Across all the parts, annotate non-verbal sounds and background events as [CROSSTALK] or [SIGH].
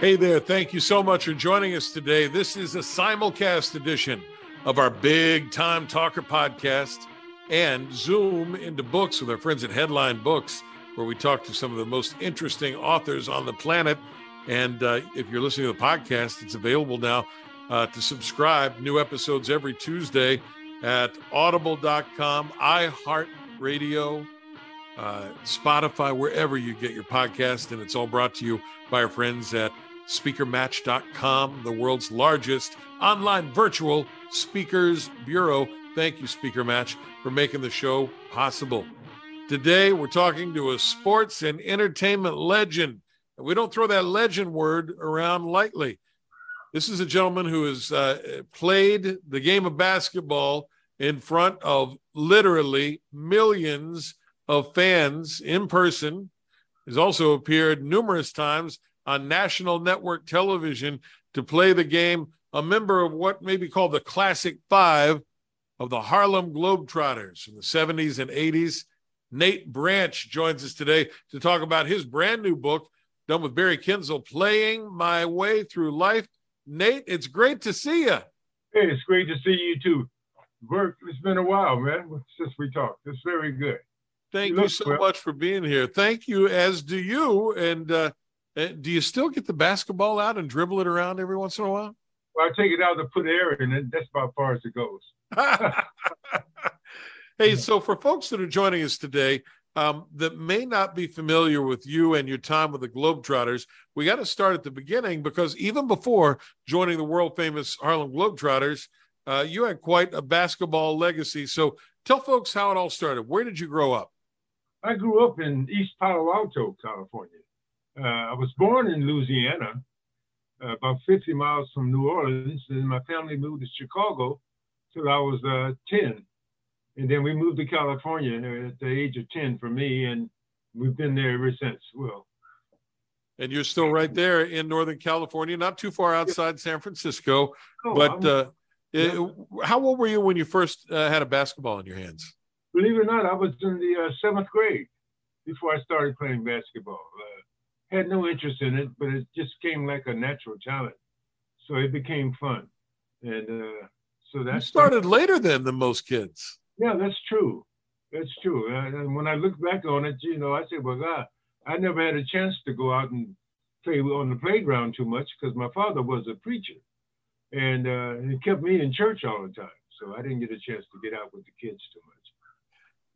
Hey there. Thank you so much for joining us today. This is a simulcast edition of our Big Time Talker podcast and Zoom into books with our friends at Headline Books, where we talk to some of the most interesting authors on the planet. And uh, if you're listening to the podcast, it's available now uh, to subscribe. New episodes every Tuesday at audible.com, iHeartRadio, uh, Spotify, wherever you get your podcast. And it's all brought to you by our friends at speakermatch.com, the world's largest online virtual speakers bureau. Thank you, Speaker Match, for making the show possible. Today, we're talking to a sports and entertainment legend. We don't throw that legend word around lightly. This is a gentleman who has uh, played the game of basketball in front of literally millions of fans in person. He's also appeared numerous times on national network television to play the game, a member of what may be called the Classic Five of the Harlem Globetrotters from the 70s and 80s. Nate Branch joins us today to talk about his brand new book, done with Barry Kinzel, Playing My Way Through Life. Nate, it's great to see you. Hey, it's great to see you too. It's been a while, man, since we talked. It's very good. Thank you, you so well. much for being here. Thank you, as do you. And uh, do you still get the basketball out and dribble it around every once in a while? Well, I take it out to put air in it. That's about as far as it goes. [LAUGHS] [LAUGHS] hey, so for folks that are joining us today um, that may not be familiar with you and your time with the Globetrotters, we got to start at the beginning because even before joining the world famous Harlem Globetrotters, uh, you had quite a basketball legacy. So tell folks how it all started. Where did you grow up? I grew up in East Palo Alto, California. Uh, I was born in Louisiana, uh, about 50 miles from New Orleans, and my family moved to Chicago till I was uh, 10. And then we moved to California at the age of 10 for me, and we've been there ever since. Well, and you're still right there in Northern California, not too far outside San Francisco. Oh, but uh, yeah. how old were you when you first uh, had a basketball in your hands? Believe it or not, I was in the uh, seventh grade before I started playing basketball. Had no interest in it, but it just came like a natural talent. So it became fun. And uh, so that started later than the most kids. Yeah, that's true. That's true. And when I look back on it, you know, I say, well, God, I never had a chance to go out and play on the playground too much because my father was a preacher. And uh, he kept me in church all the time. So I didn't get a chance to get out with the kids too much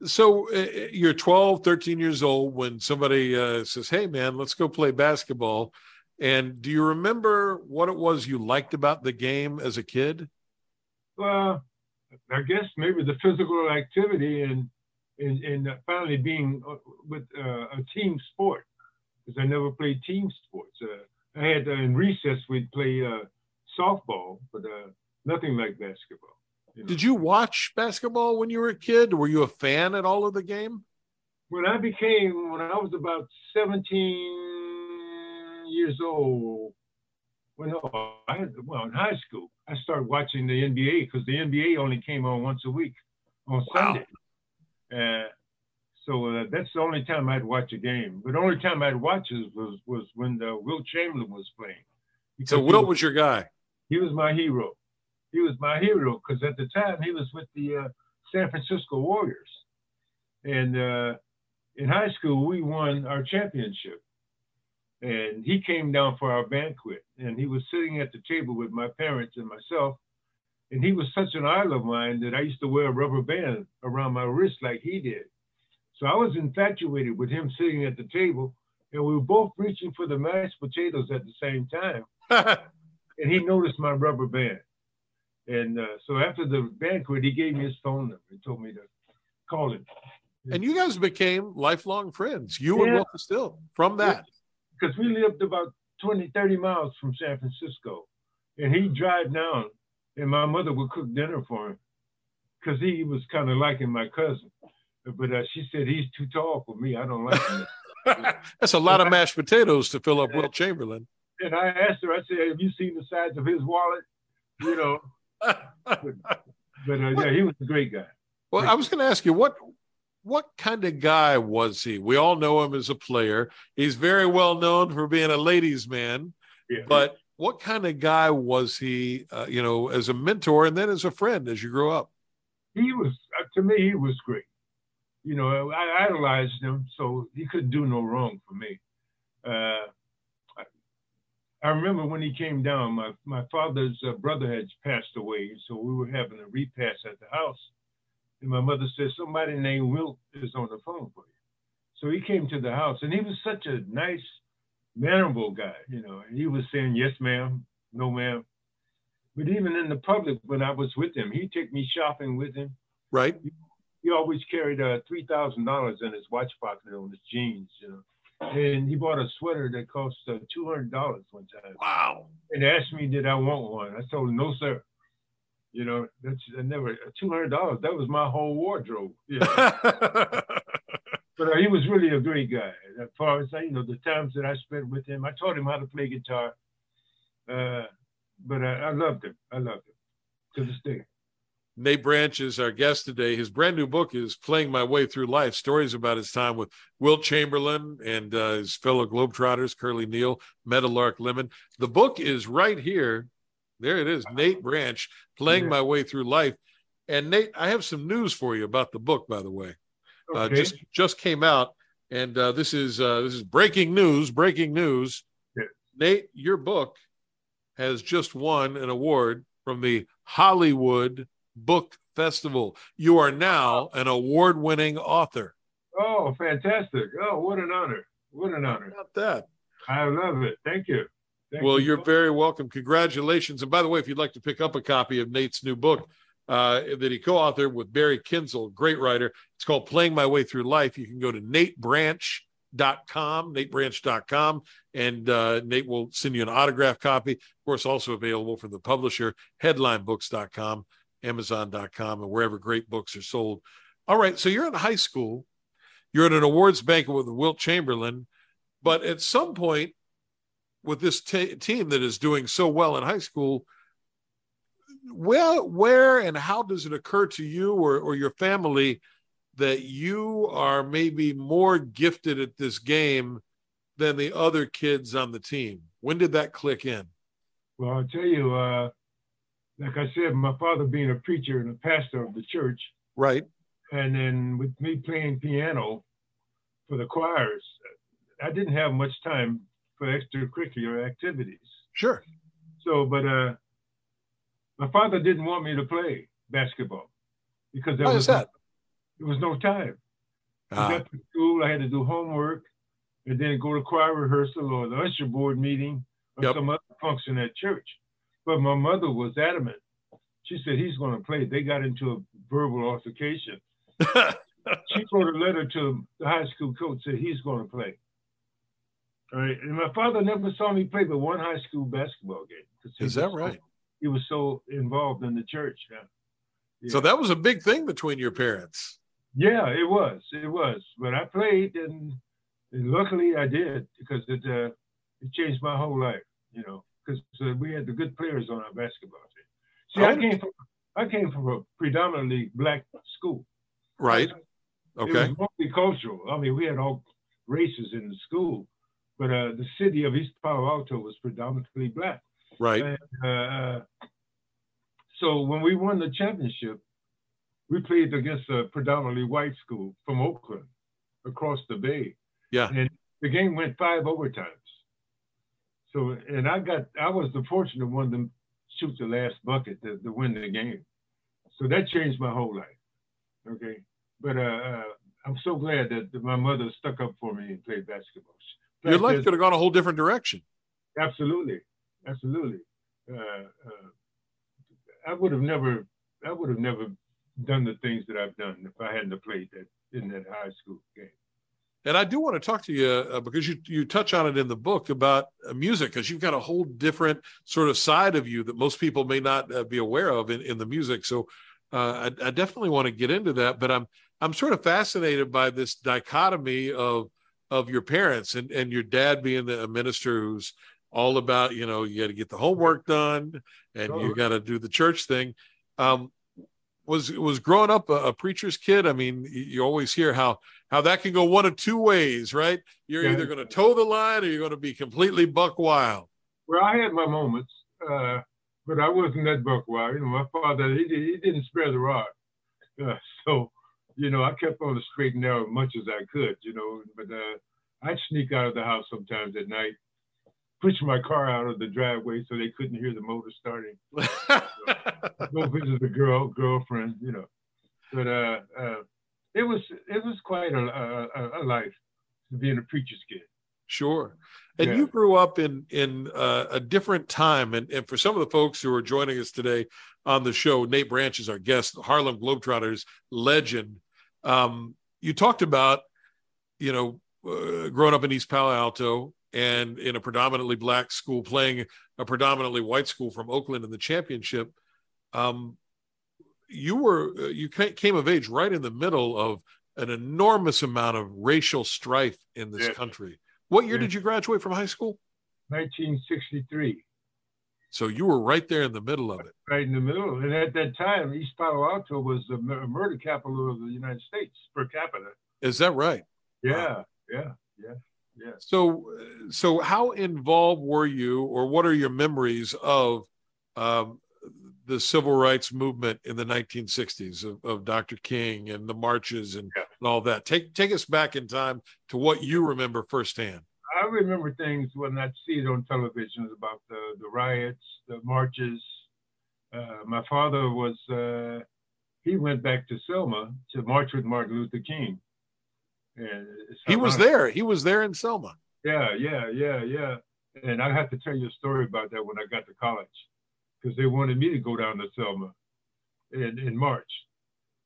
so uh, you're 12 13 years old when somebody uh, says hey man let's go play basketball. And do you remember what it was you liked about the game as a kid? Well i guess maybe the physical activity and and, and finally being uh, with uh, a team sport because i never played team sports. Uh, i had in recess we'd play softball but nothing like basketball did you watch basketball when you were a kid? Were you a fan at all of the game? When I became, when I was about 17 years old, when I had, well, in high school, I started watching the NBA because the NBA only came on once a week on wow. Sunday. Uh, so uh, that's the only time I'd watch a game. But the only time I'd watch it was was when the Wilt Chamberlain was playing. So Will was, was your guy. He was my hero he was my hero because at the time he was with the uh, San Francisco Warriors, and uh, in high school we won our championship. And he came down for our banquet, and he was sitting at the table with my parents and myself. And he was such an idol of mine that I used to wear a rubber band around my wrist like he did. So I was infatuated with him sitting at the table, and we were both reaching for the mashed potatoes at the same time. [LAUGHS] and he noticed my rubber band. And uh, so after the banquet, he gave me his phone number and told me to call him. And you guys became lifelong friends, you yeah. and Wilt Still, from that. Because we lived about 20, 30 miles from San Francisco. And he'd drive down, and my mother would cook dinner for him because he was kind of liking my cousin. But uh, she said, he's too tall for me. I don't like him. [LAUGHS] That's a lot of mashed potatoes to fill up Wilt Chamberlain. And I asked her, I said, have you seen the size of his wallet? You know, but, uh, yeah, he was a great guy. Well, great I was going to ask you what what kind of guy was he? We all know him as a player. He's very well known for being a ladies' man. Yeah. But what kind of guy was he, uh, you know, as a mentor and then as a friend as you grew up? he was uh, to me he was great. You know, I idolized him, so he couldn't do no wrong for me. Uh, I, I remember when he came down, my my father's uh, brother had passed away, so we were having a repast at the house, and my mother said somebody named Wilt is on the phone for you. So he came to the house, and he was such a nice, mannerable guy. You know, and he was saying yes, ma'am, no, ma'am. But even in the public, when I was with him, he'd take me shopping with him. Right. He always carried uh, three thousand dollars in his watch pocket on his jeans, you know. And he bought a sweater that cost uh, two hundred dollars one time. Wow. And asked me, did I want one? I told him, no, sir. You know, that's I never two hundred dollars. That was my whole wardrobe. You know? [LAUGHS] but uh, he was really a great guy. As far as you know, the times that I spent with him, I taught him how to play guitar. Uh, but I, I loved him. I loved him to this day. Nate Branch is our guest today. His brand new book is Playing My Way Through Life Stories about his time with Wilt Chamberlain and uh, his fellow Globetrotters, Curly Neal, Meadowlark Lemon. The book is right here. There it is, Nate Branch, Playing yeah. My Way Through Life. And Nate, I have some news for you about the book, by the way. Uh, okay. Uh, just just came out, and uh, this is uh, this is breaking news. Breaking news. Yeah. Nate, your book has just won an award from the Hollywood Book Festival. You are now an award winning author. Oh, fantastic. Oh, what an honor. What an honor. How about that? I love it. Thank you. Thank well, you. are very welcome. Congratulations. And by the way, if you'd like to pick up a copy of Nate's new book uh, that he co authored with Barry Kinzel, great writer, it's called Playing My Way Through Life. You can go to natebranch.com, natebranch.com, and uh, Nate will send you an autograph copy. Of course, also available from the publisher, headlinebooks.com. Amazon.com, and wherever great books are sold. All right, so you're in high school, you're at an awards banquet with Wilt Chamberlain, but at some point, with this t- team that is doing so well in high school, well, where and how does it occur to you or, or your family that you are maybe more gifted at this game than the other kids on the team? When did that click in? Well, I'll tell you, uh, like I said, my father being a preacher and a pastor of the church. Right. And then with me playing piano for the choirs, I didn't have much time for extracurricular activities. Sure. So, but uh, my father didn't want me to play basketball because there was that? No, there was no time. Ah. I got to school, I had to do homework, and then go to choir rehearsal or the usher board meeting or yep. some other function at church. But my mother was adamant. She said he's going to play. They got into a verbal altercation. [LAUGHS] she wrote a letter to the high school coach said he's going to play. All right, and my father never saw me play but one high school basketball game. Is that right? he was so involved in the church. Yeah. yeah. So that was a big thing between your parents. Yeah, it was. It was. But I played, and, and luckily I did because it uh, it changed my whole life. You know because uh, we had the good players on our basketball team. See, I came from I came from a predominantly black school. Right. Okay. It was multicultural. I mean, we had all races in the school, but uh, the city of East Palo Alto was predominantly black. Right. And, uh, so when we won the championship, we played against a predominantly white school from Oakland across the bay. Yeah. And the game went five overtimes. So, and I got, I was the fortunate one to shoot the last bucket to, to win the game. So that changed my whole life. Okay. But uh, uh, I'm so glad that my mother stuck up for me and played basketball. Your life could have gone a whole different direction. Absolutely. Absolutely. Uh, uh, I would have never, I would have never done the things that I've done if I hadn't played that in that high school game. And I do want to talk to you uh, because you you touch on it in the book about uh, music because you've got a whole different sort of side of you that most people may not uh, be aware of in, in the music. So uh, I, I, definitely want to get into that. But I'm I'm sort of fascinated by this dichotomy of of your parents and and your dad being the, a minister who's all about you know you got to get the homework done and oh. you got to do the church thing. Um, was was growing up a, a, preacher's kid. I mean, you always hear how how that can go one of two ways, right? You're yeah. either going to toe the line or you're going to be completely buck wild. Well, I had my moments, uh, but I wasn't that buck wild. You know, my father he he didn't spare the rod, uh, [LAUGHS] so you know I kept on the straight and narrow as much as I could. You know, but uh, I'd sneak out of the house sometimes at night, push my car out of the driveway so they couldn't hear the motor starting. [LAUGHS] go visit the girl girlfriend, you know. But uh, uh, it was it was quite a, a, a life being a preacher's kid. Sure. And yeah. you grew up in in uh, a different time, and, and for some of the folks who are joining us today on the show, Nate Branch is our guest, Harlem Globetrotters legend. Um, you talked about, you know, uh, growing up in East Palo Alto and in a predominantly black school, playing a predominantly white school from Oakland in the championship. Um, you were uh, you came of age right in the middle of an enormous amount of racial strife in this yes. country. What year yes. did you graduate from high school? 1963. So you were right there in the middle of it. Right in the middle. And at that time, East Palo Alto was the murder capital of the United States per capita. Is that right? Yeah, wow. yeah, yeah, yeah. So, so how involved were you, or what are your memories of um, the civil rights movement in the 1960s of, of Dr. King and the marches and, yeah. and all that. Take take us back in time to what you remember firsthand. I remember things when I see it on television about the, the riots, the marches. Uh, my father was, uh, he went back to Selma to march with Martin Luther King. And he was there. He was there in Selma. Yeah, yeah, yeah, yeah. And I have to tell you a story about that when I got to college because they wanted me to go down to Selma in, in March.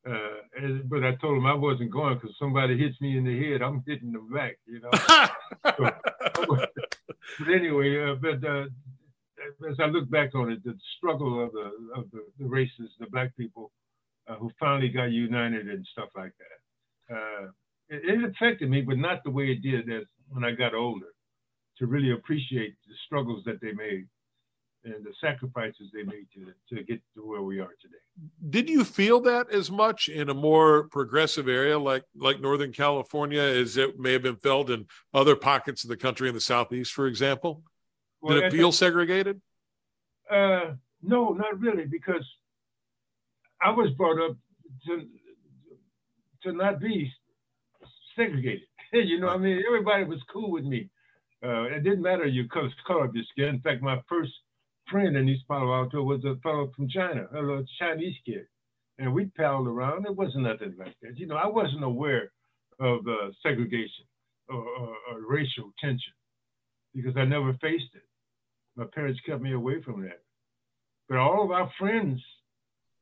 Uh, and, but I told them I wasn't going because somebody hits me in the head, I'm hitting them back, you know. so, [LAUGHS] but anyway, uh, but uh, as I look back on it, the struggle of the of the, the races, the black people uh, who finally got united and stuff like that, uh, it, it, affected me, but not the way it did as when I got older, to really appreciate the struggles that they made and the sacrifices they made to to get to where we are today. Did you feel that as much in a more progressive area like like Northern California as it may have been felt in other pockets of the country in the southeast, for example? Well, Did it feel segregated? Uh, no, not really, because I was brought up to to not be segregated. [LAUGHS] you know, I mean, everybody was cool with me. Uh, it didn't matter your color, color of your skin. In fact, my first friend in East Palo Alto was a fellow from China, a little Chinese kid. And we palled around. It wasn't nothing like that. You know, I wasn't aware of uh, segregation or, or, or, racial tension because I never faced it. My parents kept me away from that. But all of our friends,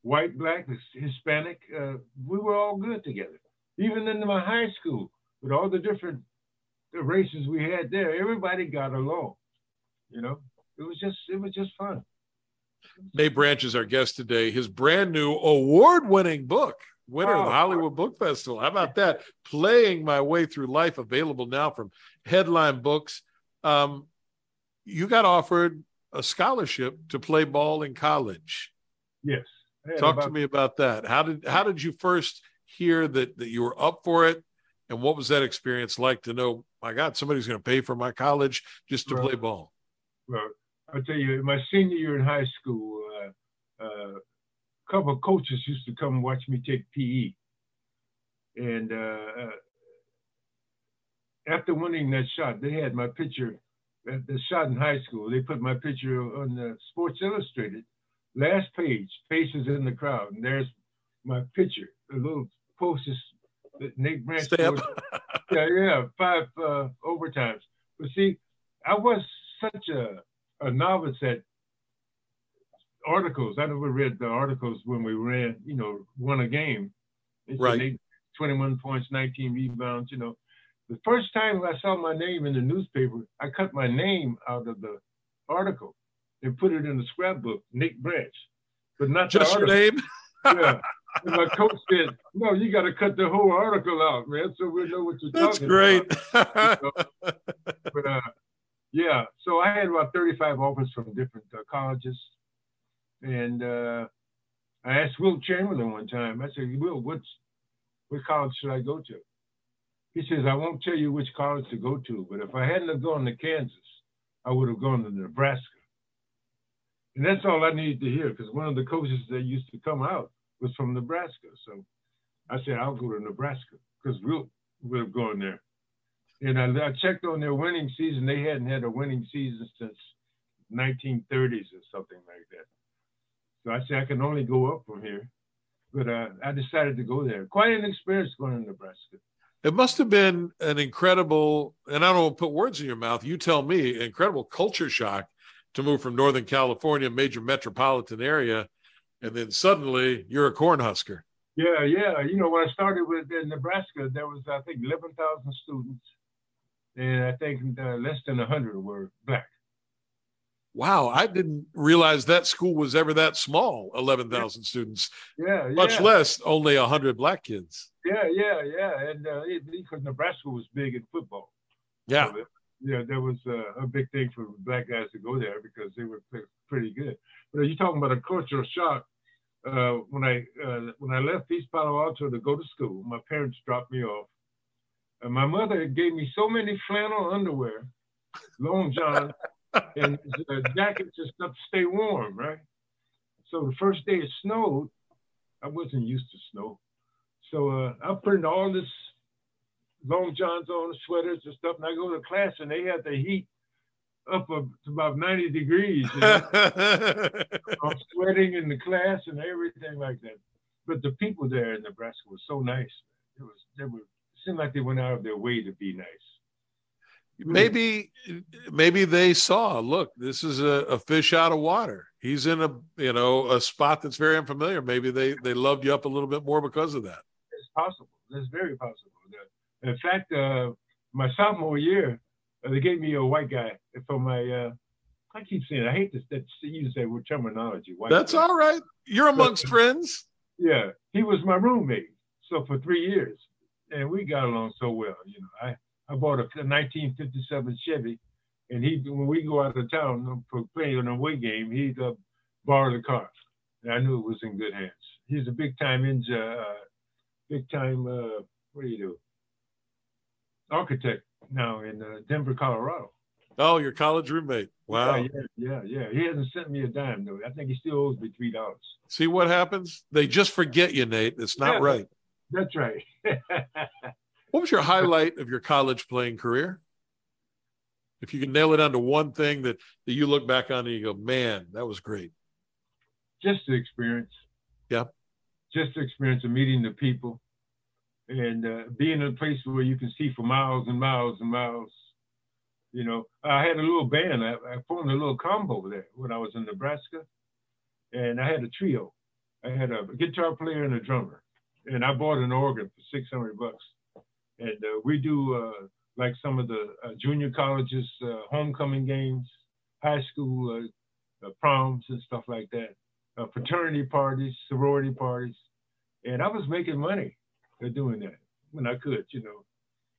white, black, Hispanic, uh, we were all good together. Even in my high school, with all the different the races we had there, everybody got along, you know it was just it was just fun. Nate Branch is our guest today. His brand new award-winning book, winner oh, of the Hollywood Book Festival. How about that? Playing My Way Through Life, available now from Headline Books. Um, you got offered a scholarship to play ball in college. Yes. Talk about- to me about that. How did how did you first hear that that you were up for it, and what was that experience like to know? My God, somebody's going to pay for my college just to right. play ball. Well, I'll tell you, my senior year in high school, uh, uh, a couple of coaches used to come watch me take PE. And uh, uh, after winning that shot, they had my picture, at the shot in high school. They put my picture on the Sports Illustrated, last page, faces in the crowd. And there's my picture, a little poster that Nate Branch. Stamp. yeah, yeah, five uh, overtimes. But see, I was such a a novice at articles. I never read the articles when we ran, you know, won a game. It's right. 21 points, 19 rebounds, you know. The first time I saw my name in the newspaper, I cut my name out of the article and put it in the scrapbook, Nick Branch. But not just your name. yeah. [LAUGHS] And my coach said, "No, you got to cut the whole article out, man, so we know what you're That's talking great. about." That's great. but uh, yeah, so I had about 35 offers from different uh, colleges. And uh, I asked Wilt Chamberlain one time, I said, Will, what's, what college should I go to? He says, I won't tell you which college to go to, but if I hadn't have gone to Kansas, I would have gone to Nebraska. And that's all I needed to hear because one of the coaches that used to come out was from Nebraska. So I said, I'll go to Nebraska because we'll, have gone there. And I, I, checked on their winning season. They hadn't had a winning season since 1930s or something like that. So I said, I can only go up from here. But uh, I decided to go there. Quite an experience going to Nebraska. It must have been an incredible, and I don't put words in your mouth. You tell me, incredible culture shock to move from Northern California, major metropolitan area, and then suddenly you're a cornhusker. Yeah, yeah. You know, when I started with in Nebraska, there was I think 11,000 students, and I think uh, less than 100 were black. Wow, I didn't realize that school was ever that small. 11,000 students. Yeah, much yeah. less only 100 black kids. Yeah, yeah, yeah. And uh, it, because Nebraska was big in football. Yeah. So, yeah, that was uh, a big thing for black guys to go there because they were pretty good. But you're talking about a cultural shock. Uh, when I uh, when I left East Palo Alto to go to school, my parents dropped me off, and my mother gave me so many flannel underwear, long johns, [LAUGHS] and uh, jackets and stuff to stay warm, right? So the first day it snowed, I wasn't used to snow, so uh, I put in all this long johns on, sweaters and stuff. And I go to class and they had the heat up to about 90 degrees. You know? [LAUGHS] I'm sweating in the class and everything like that. But the people there in Nebraska were so nice. It was they were it seemed like they went out of their way to be nice. Hmm. Maybe maybe they saw, look, this is a, a fish out of water. He's in a you know a spot that's very unfamiliar. Maybe they they loved you up a little bit more because of that. It's possible. It's very possible. In fact, uh, my sophomore year, uh, they gave me a white guy for my. Uh, I keep saying I hate this that you say with terminology. White That's guy. all right. You're amongst but, friends. Yeah, he was my roommate. So for three years, and we got along so well. You know, I I bought a 1957 Chevy, and he when we go out of town for playing an away game, he'd uh, borrow the car. And I knew it was in good hands. He's a big time ninja, uh, big time. Uh, what do you do? Architect now in uh, Denver, Colorado. Oh, your college roommate. Wow. Yeah, yeah, yeah. He hasn't sent me a dime though. I think he still owes me three dollars. See what happens? They just forget you, Nate. It's not yeah, right. That's right. [LAUGHS] what was your highlight of your college playing career? If you can nail it down to one thing that, that you look back on and you go, man, that was great. Just the experience. Yeah. Just the experience of meeting the people and uh, being in a place where you can see for miles and miles and miles. You know, I had a little band. I, I formed a little combo there when I was in Nebraska, and I had a trio. I had a guitar player and a drummer, and I bought an organ for 600 bucks. And uh, we do uh, like some of the uh, junior colleges uh, homecoming games, high school uh, proms and stuff like that, fraternity parties, sorority parties, and I was making money they're doing that when I could, you know.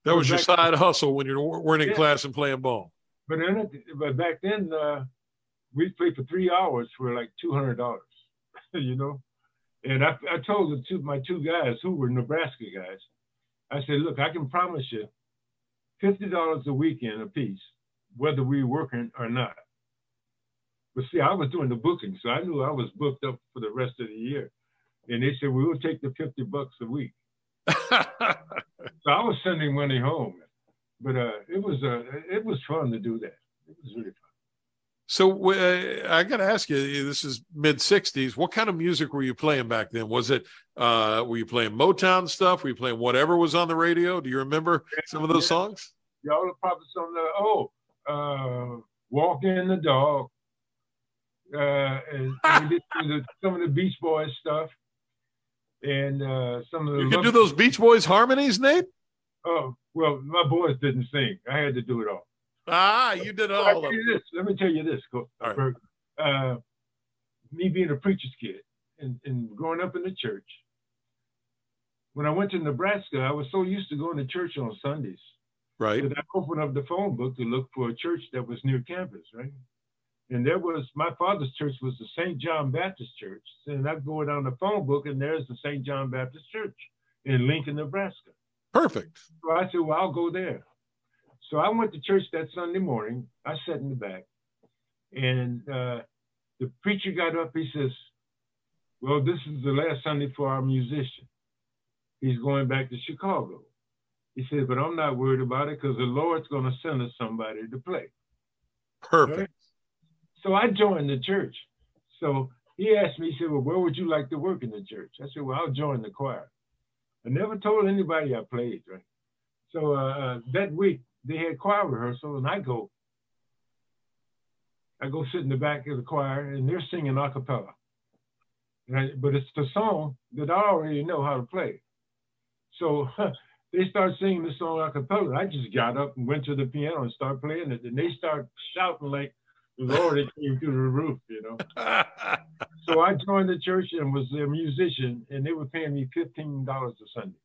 That was your side then, hustle when you weren't in yeah. class and playing ball. But then, but back then, uh, we played for three hours for like two hundred dollars, [LAUGHS] you know. And I, I told the two my two guys who were Nebraska guys, I said, look, I can promise you, fifty dollars a weekend a piece, whether we working or not. But see, I was doing the booking, so I knew I was booked up for the rest of the year. And they said, we will take the fifty bucks a week. So I was sending money home, but uh, it was uh, it was fun to do that. It was really fun. So uh, I got to ask you, this is mid '60s. What kind of music were you playing back then? Was it uh, were you playing Motown stuff? Were you playing whatever was on the radio? Do you remember some of those yeah. songs? Yeah, all the probably some of the oh, uh, "Walking the Dog," uh, and, and we did the, some of the Beach Boys stuff and uh, some of the. You can do those Beach Boys harmonies, Nate. Oh well, my boys didn't sing. I had to do it all. Ah, you did all. of this. Let me tell you this, right. uh, me being a preacher's kid and, and growing up in the church. When I went to Nebraska, I was so used to going to church on Sundays. Right. That I opened up the phone book to look for a church that was near campus. Right. And there was my father's church was the St. John Baptist Church. And I go down the phone book, and there's the St. John Baptist Church in Lincoln, Nebraska. Perfect. So I said, well, I'll go there. So I went to church that Sunday morning. I sat in the back, and uh, the preacher got up. He says, "Well, this is the last Sunday for our musician. He's going back to Chicago." He said, "But I'm not worried about it because the Lord's going to send us somebody to play." Perfect. Right? So I joined the church. So he asked me, he said, Well, where would you like to work in the church? I said, Well, I'll join the choir. I never told anybody I played, right? So uh, uh, that week they had choir rehearsal, and I go, I go sit in the back of the choir, and they're singing a cappella. Right? But it's the song that I already know how to play. So they start singing the song a cappella. I just got up and went to the piano and started playing it, and they start shouting like Lord, it came through the roof, you know. [LAUGHS] so I joined the church and was a musician, and they were paying me fifteen dollars a Sunday.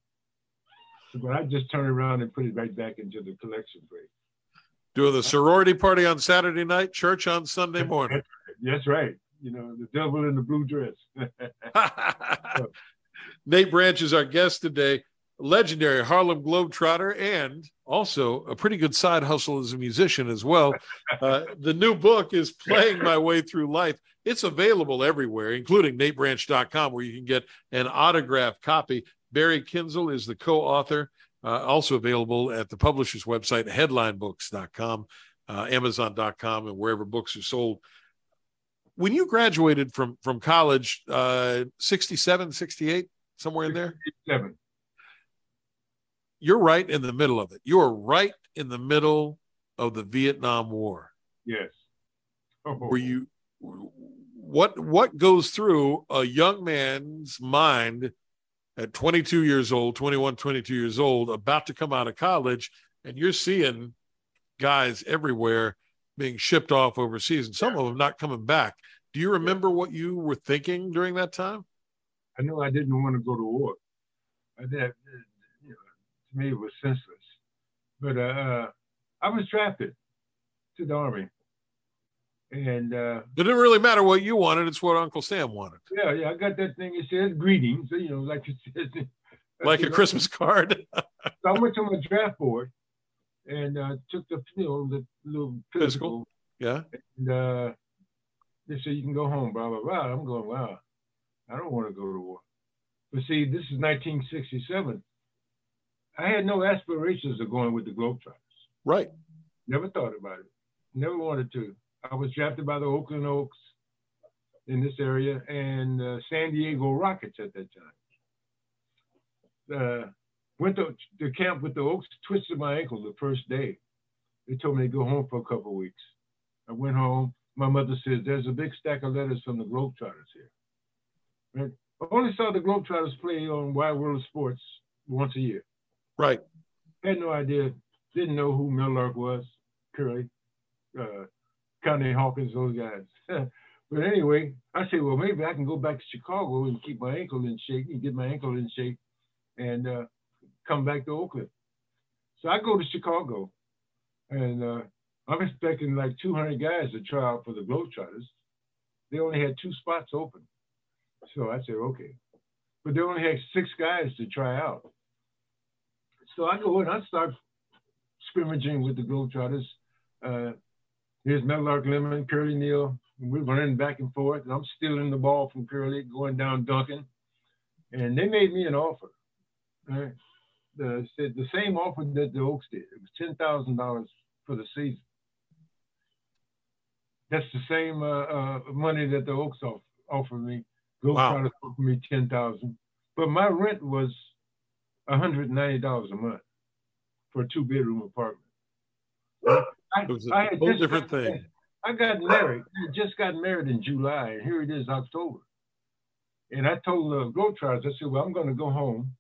But I just turned around and put it right back into the collection plate. Doing the sorority party on Saturday night, church on Sunday morning. That's right. You know, the devil in the blue dress. [LAUGHS] [LAUGHS] Nate Branch is our guest today legendary Harlem Globetrotter and also a pretty good side hustle as a musician as well. Uh, the new book is Playing My Way Through Life. It's available everywhere, including natebranch.com, where you can get an autographed copy. Barry Kinzel is the co author, uh, also available at the publisher's website, headlinebooks.com, uh, amazon.com, and wherever books are sold. When you graduated from, from college, uh, 67, 68, somewhere in there? 67 you're right in the middle of it. You are right in the middle of the Vietnam War. Yes. Oh. Were you what what goes through a young man's mind at 22 years old, 21, 22 years old, about to come out of college, and you're seeing guys everywhere being shipped off overseas, and some of them not coming back. Do you remember what you were thinking during that time? I know I didn't want to go to war. I did, to me it was senseless. But uh, uh, I was drafted to the army, and uh, it didn't really matter what you wanted; it's what Uncle Sam wanted. Yeah, yeah, I got that thing. It says greetings, you know, like it says, like a know. Christmas card. [LAUGHS] so I went to my draft board and uh, took the you know the little physical. physical. Yeah. And uh, they said you can go home, blah blah blah. I'm going, wow, I don't want to go to war. But see, this is 1967. I had no aspirations of going with the Globetrotters. Right. Never thought about it. Never wanted to. I was drafted by the Oakland Oaks in this area and uh, San Diego Rockets at that time. Uh, went to the camp with the Oaks, twisted my ankle the first day. They told me to go home for a couple of weeks. I went home. My mother said, There's a big stack of letters from the Globetrotters here. Right? I only saw the Globetrotters play on Wide World of Sports once a year. Right. Had no idea. Didn't know who Meadowlark was, Curly, uh, Connie Hawkins, those guys. [LAUGHS] but anyway, I said, well, maybe I can go back to Chicago and keep my ankle in shape and get my ankle in shape and uh, come back to Oakland. So I go to Chicago and uh, I'm expecting like 200 guys to try out for the Globetrotters. They only had two spots open. So I said, okay. But they only had six guys to try out. So I go in, I start scrimmaging with the Globetrotters. Uh, here's Lark Lemon, Curly Neal. We're running back and forth, and I'm stealing the ball from Curly, going down dunking. And they made me an offer. Right? The, the same offer that the Oaks did. It was ten thousand dollars for the season. That's the same uh, uh, money that the Oaks off, offered me. Globetrotters wow. offered me ten thousand, but my rent was $190 a month for a two bedroom apartment. I, it was a I whole different got, thing. I got married. I just got married in July, and here it is October. And I told the Globetrotters, I said, well, I'm going to go home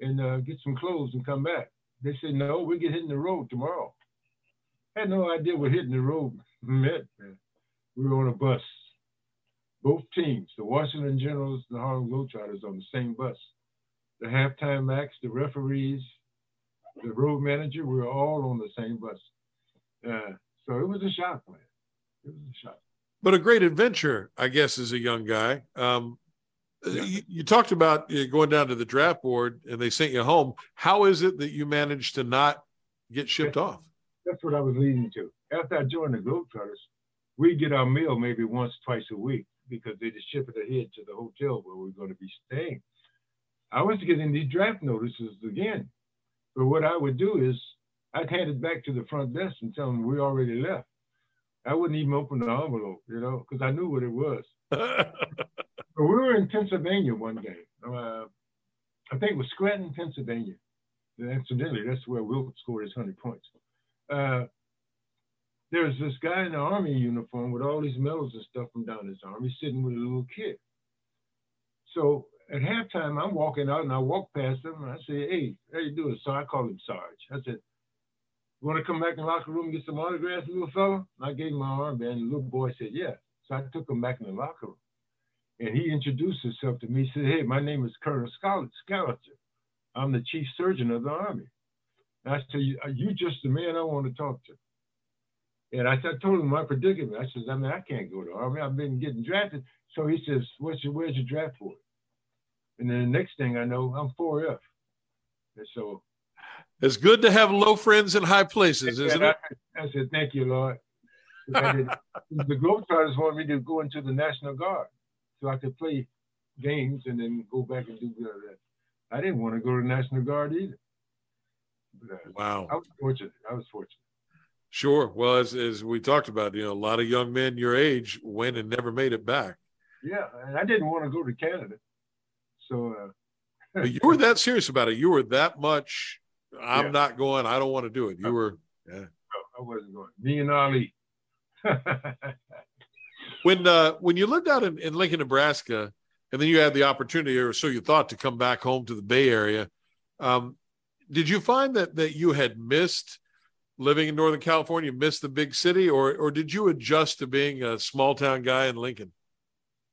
and uh, get some clothes and come back. They said, no, we get hitting the road tomorrow. I had no idea what hitting the road [LAUGHS] meant. Man. We were on a bus. Both teams, the Washington Generals and the Harlem Globetrotters, on the same bus the halftime acts, the referees, the road manager, we were all on the same bus. Uh, so it was a shock, man. It was a shock. But a great adventure, I guess, as a young guy. Um, yeah. you, you, talked about going down to the draft board and they sent you home. How is it that you managed to not get shipped off? that's what I was leading to. After I joined the Globetrotters, we get our meal maybe once, twice a week because they just ship it ahead to the hotel where we're going to be staying. I was getting these draft notices again. But what I would do is I'd hand it back to the front desk and tell them we already left. I wouldn't even open the envelope, you know, because I knew what it was. [LAUGHS] but we were in Pennsylvania one day. Uh, I think it was Scranton, Pennsylvania. And incidentally, that's where Wilt scored his 100 points. Uh, there's this guy in the army uniform with all these medals and stuff from down his army sitting with a little kid. So at halftime, I'm walking out and I walk past him and I say, Hey, how you doing? So I call him Sarge. I said, want to come back in the locker room and get some autographs, little fella? And I gave him my armband and the little boy said, Yeah. So I took him back in the locker room. And he introduced himself to me. He said, Hey, my name is Colonel Scott Skeletor. I'm the chief surgeon of the army. And I said, You uh, just the man I want to talk to. And I, I told him my predicament. I said, I mean, I can't go to the army. I've been getting drafted. So he says, What's your, where's your draft for? And then the next thing I know, I'm 4F. And so it's good to have low friends in high places, isn't I, it? I said, Thank you, Lord. [LAUGHS] the Globetrotters wanted me to go into the National Guard so I could play games and then go back and do that. I didn't want to go to the National Guard either. But, uh, wow. I was fortunate. I was fortunate. Sure. Well, as, as we talked about, you know, a lot of young men your age went and never made it back. Yeah. And I didn't want to go to Canada. So, uh, you [LAUGHS] were that serious about it. You were that much. I'm Yeah. not going. I don't want to do it. You were. Yeah. no, I wasn't going. Me and Ali. [LAUGHS] When uh, when you lived out in, in Lincoln, Nebraska, and then you had the opportunity, or so you thought, to come back home to the Bay Area, um, did you find that that you had missed living in Northern California, missed the big city, or or did you adjust to being a small town guy in Lincoln?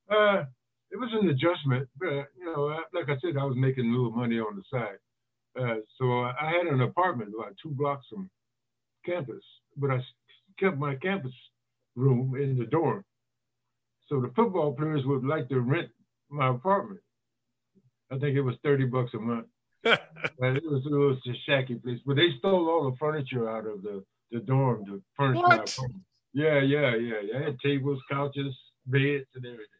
uh, it was an adjustment, but you know, like I said, I was making a little money on the side. Uh, so I had an apartment about two blocks from campus, but I kept my campus room in the dorm. So the football players would like to rent my apartment. I think it was 30 bucks a month. [LAUGHS] It was, a shacky place, but they stole all the furniture out of the, the dorm to furnish my What? apartment. Yeah, yeah, yeah, yeah. I had tables, couches, beds, and everything.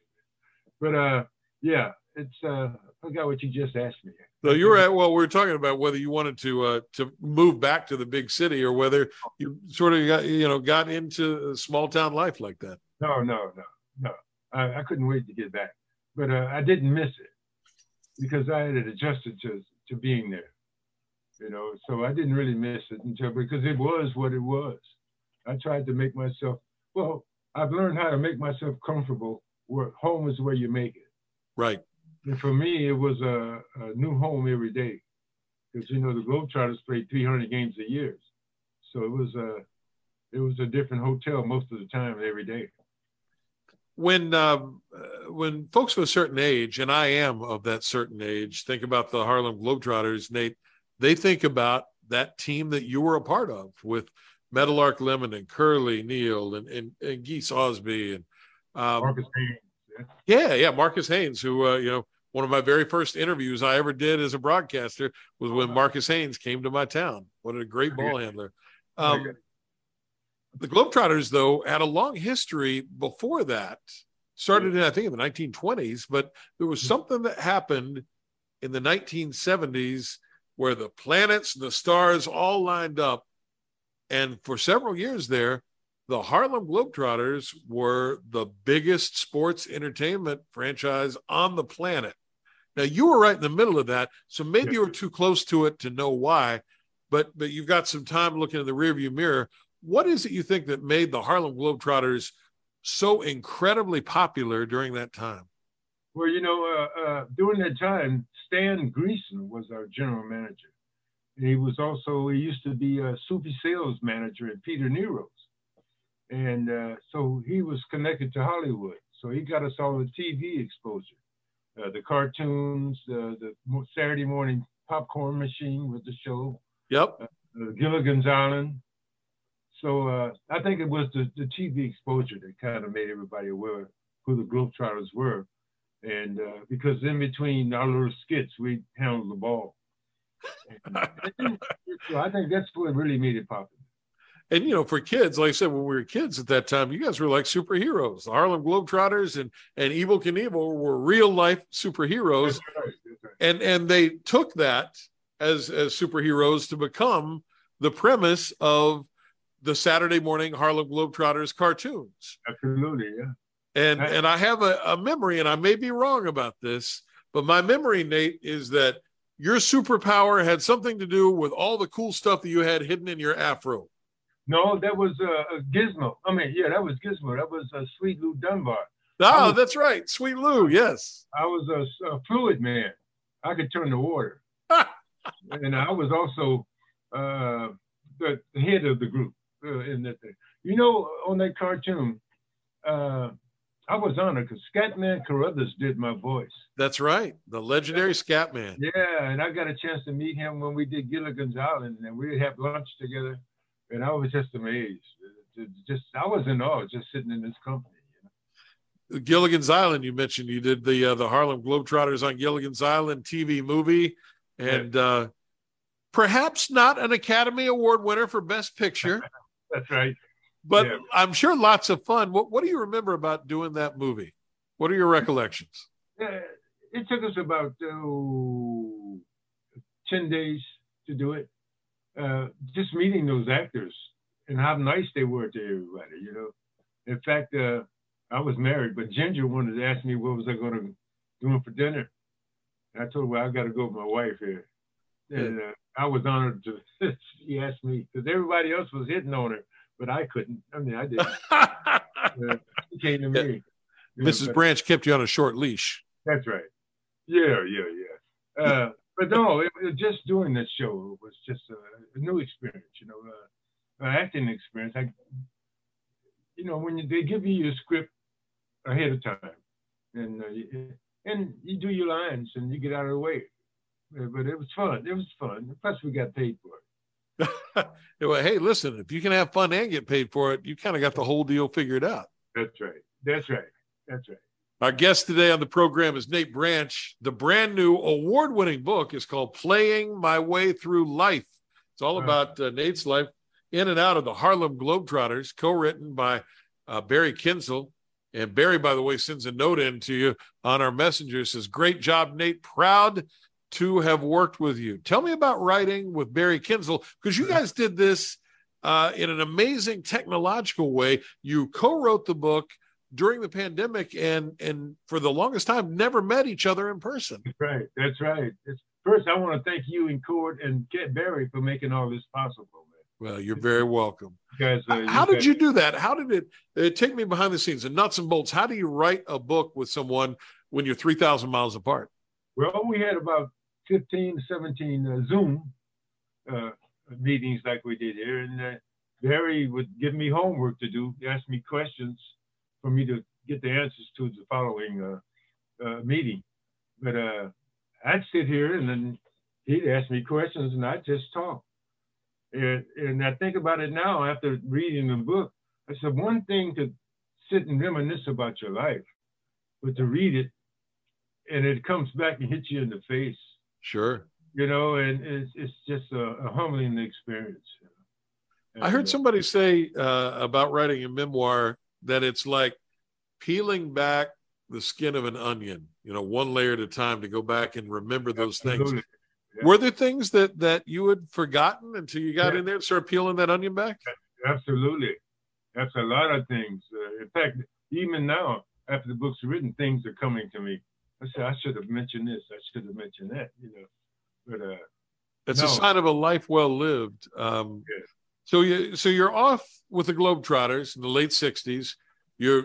But uh, yeah, it's uh, I forgot what you just asked me. So you were at well, we were talking about whether you wanted to uh, to move back to the big city or whether you sort of got you know got into small town life like that. No, no, no, no. I, I couldn't wait to get back, but uh, I didn't miss it because I had adjusted to to being there. You know, so I didn't really miss it until because it was what it was. I tried to make myself well. I've learned how to make myself comfortable. Where home is where you make it. Right. And for me, it was a, a new home every day because you know the Globetrotters played 300 games a year, so it was a it was a different hotel most of the time every day. When um, uh, when folks of a certain age, and I am of that certain age, think about the Harlem Globetrotters, Nate. They think about that team that you were a part of with Meadowlark Lemon and Curly Neal and and, and Geese Ausbie and um, Marques Haynes. yeah. Yeah, yeah, Marques Haynes, who uh, you know, one of my very first interviews I ever did as a broadcaster was when Marques Haynes came to my town. What a great ball handler. Um, the Globetrotters, though, had a long history before that. Started in, I think, in the 1920s, but there was something that happened in the 1970s where the planets and the stars all lined up. And for several years there, the Harlem Globetrotters were the biggest sports entertainment franchise on the planet. Now you were right in the middle of that, so maybe you were too close to it to know why, but but you've got some time looking in the rearview mirror. What is it you think that made the Harlem Globetrotters so incredibly popular during that time? Well, you know, uh, uh, during that time, Stan Greason was our general manager. and He was also, he used to be a Soupy Sales manager at Peter Nero's. And uh, so he was connected to Hollywood. So he got us all the TV exposure, uh, the cartoons, uh, the Saturday morning popcorn machine with the show, Yep. uh, Gilligan's Island. So uh, I think it was the, the TV exposure that kind of made everybody aware who the Globetrotters were. And uh, because in between our little skits, we handled the ball. [LAUGHS] And so I think that's what really made it popular. And you know, for kids, like I said, when we were kids at that time, you guys were like superheroes. The Harlem Globetrotters and and Evel Knievel were real life superheroes, right. Right. and and they took that as as superheroes to become the premise of the Saturday morning Harlem Globetrotters cartoons. Absolutely, yeah. And Right. and I have a, a memory, and I may be wrong about this, but my memory, Nate, is that your superpower had something to do with all the cool stuff that you had hidden in your afro. No, that was uh, a Gizmo. I mean, yeah, that was Gizmo. That was uh, Sweet Lou Dunbar. Oh, was- that's right, Sweet Lou. Yes. I was a, a fluid man. I could turn the water, [LAUGHS] and I was also uh, the, the head of the group uh, in that thing. You know, on that cartoon, uh, I was honored because Scatman Crothers did my voice. That's right, the legendary Scatman. Yeah, and I got a chance to meet him when we did Gilligan's Island, and we'd have lunch together, and I was just amazed. Just I was in awe just sitting in this company. You know? Gilligan's Island. You mentioned you did the uh, the Harlem Globetrotters on Gilligan's Island TV movie, and uh, perhaps not an Academy Award winner for Best Picture, [LAUGHS] That's right. but Yeah. I'm sure lots of fun. What What do you remember about doing that movie? What are your recollections? Yeah, it took us about oh, 10 days to do it. Uh, just meeting those actors and how nice they were to everybody, you know. In fact, uh, I was married, but Ginger wanted to ask me what was I going to do for dinner. And I told her, well, I got to go with my wife here. And uh, I was honored to, [LAUGHS] she asked me, because everybody else was hitting on her, but I couldn't. I mean, I didn't. [LAUGHS] Uh, she came to me. Know, Mrs. Branch kept you on a short leash. that's right. Yeah, yeah, yeah. Uh, but no, it, it, just doing this show was just a, a new experience, you know, uh, an acting experience. I, you know, when you, they give you your script ahead of time, and uh, you, and you do your lines and you get out of the way. Uh, but it was fun. It was fun. Plus, we got paid for it. [LAUGHS] Well, hey, listen, if you can have fun and get paid for it, you kind of got the whole deal figured out. That's right. That's right. That's right. Our guest today on the program is Nate Branch. The brand new award winning book is called Playing My Way Through Life. It's all about uh, Nate's life in and out of the Harlem Globetrotters, co written by uh, Barry Kinsel. And Barry, by the way, sends a note in to you on our messenger. Says, Great job, Nate. Proud to have worked with you. Tell me about writing with Barry Kinsel, because you guys did this uh, in an amazing technological way. You co wrote the book during the pandemic and and for the longest time never met each other in person. That's right. That's right. It's, first, I want to thank you and Court and Ket Barry for making all this possible, man. Well, you're very welcome. Guys, uh, How did guys- you do that? How did it, uh take me behind the scenes and nuts and bolts? How do you write a book with someone when you're 3,000 miles apart? Well, we had about 15, 17 uh, Zoom uh, meetings like we did here, and uh, Barry would give me homework to do, ask me questions for me to get the answers to the following uh, uh, meeting. But uh, I'd sit here and then he'd ask me questions, and I'd just talk. And, and I think about it now after reading the book. I said, one thing to sit and reminisce about your life, but to read it and it comes back and hits you in the face, Sure. you know, and it's, it's just a, a humbling experience. know. I heard somebody say uh, about writing a memoir that it's like peeling back the skin of an onion, you know, one layer at a time to go back and remember those things. Yeah. Were there things that that you had forgotten until you got Yeah. in there and started peeling that onion back? Absolutely. That's a lot of things. Uh, in fact, even now, after the book's written, things are coming to me. I said, I should have mentioned this. I should have mentioned that, you know. But uh, It's a sign of a life well lived. Um, Yes. So you so you're off with the Globetrotters in the late '60s. You're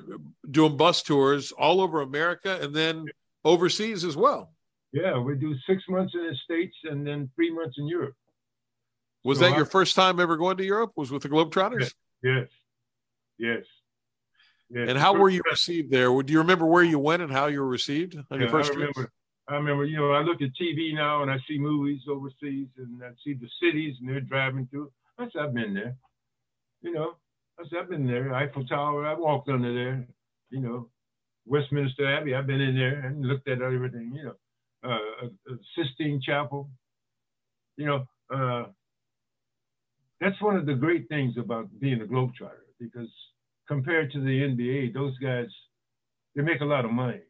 doing bus tours all over America and then overseas as well. yeah, we do six months in the States and then three months in Europe. Was So that I- your first time ever going to Europe? Was with the Globetrotters? Yes. Yes. yes. And how were you received there? Do you remember where you went and how you were received on your Yeah, first I trip? remember. I remember, you know, I look at TV now and I see movies overseas and I see the cities and they're driving through. I said, I've been there. You know, I said, I've been there. Eiffel Tower, I walked under there. You know, Westminster Abbey, I've been in there and looked at everything, you know, uh, uh, Sistine Chapel, you know, uh, that's one of the great things about being a globetrotter because compared to the NBA, those guys they make a lot of money,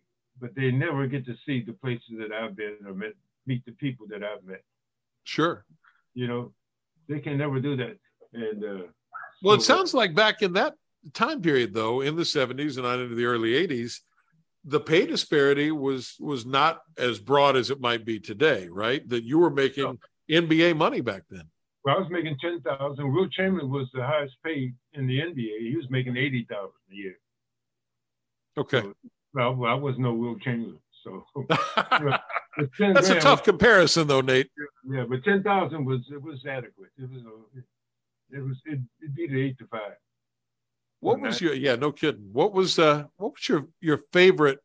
but they never get to see the places that I've been or met, meet the people that I've met. Sure. You know, they can never do that. And uh, well, it sounds like back in that time period, though, in the '70s and on into the early '80s, the pay disparity was was not as broad as it might be today, right? That you were making NBA money back then. Well, I was making ten thousand. Wilt Chamberlain was the highest paid in the NBA. He was making eighty thousand a year. Okay. So, well, I was no Wilt Chamberlain, so [LAUGHS] [LAUGHS] that's a tough comparison, though, Nate. Yeah, but ten thousand was it was adequate. It was it was it, it beat eight to five. What was your yeah, no kidding. What was uh what was your your favorite